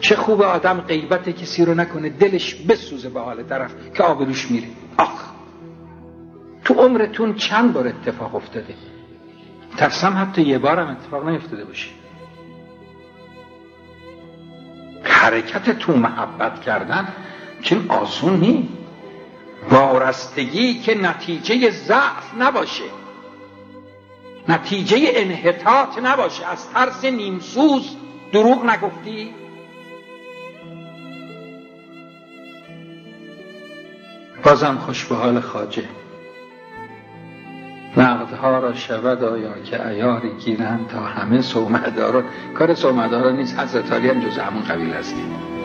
چه خوب آدم غیبت کسی رو نکنه دلش بسوزه به حال طرف که آبروش میره. آخ تو عمرتون چند بار اتفاق افتاده؟ ترسم حتی یه بارم اتفاق نیفتاده باشه. حرکت تو محبت کردن چون آسون نی وارستگی که نتیجه ضعف نباشه. نتیجه انحطاط نباشه. از ترس نیمسوز دروغ نگفتی؟ بازم خوش به حال خاجه نقدها را شود آیا که ایاری گیرند تا همه سومداران کار سومداران نیست علی هم جز همون قبیل هستیم.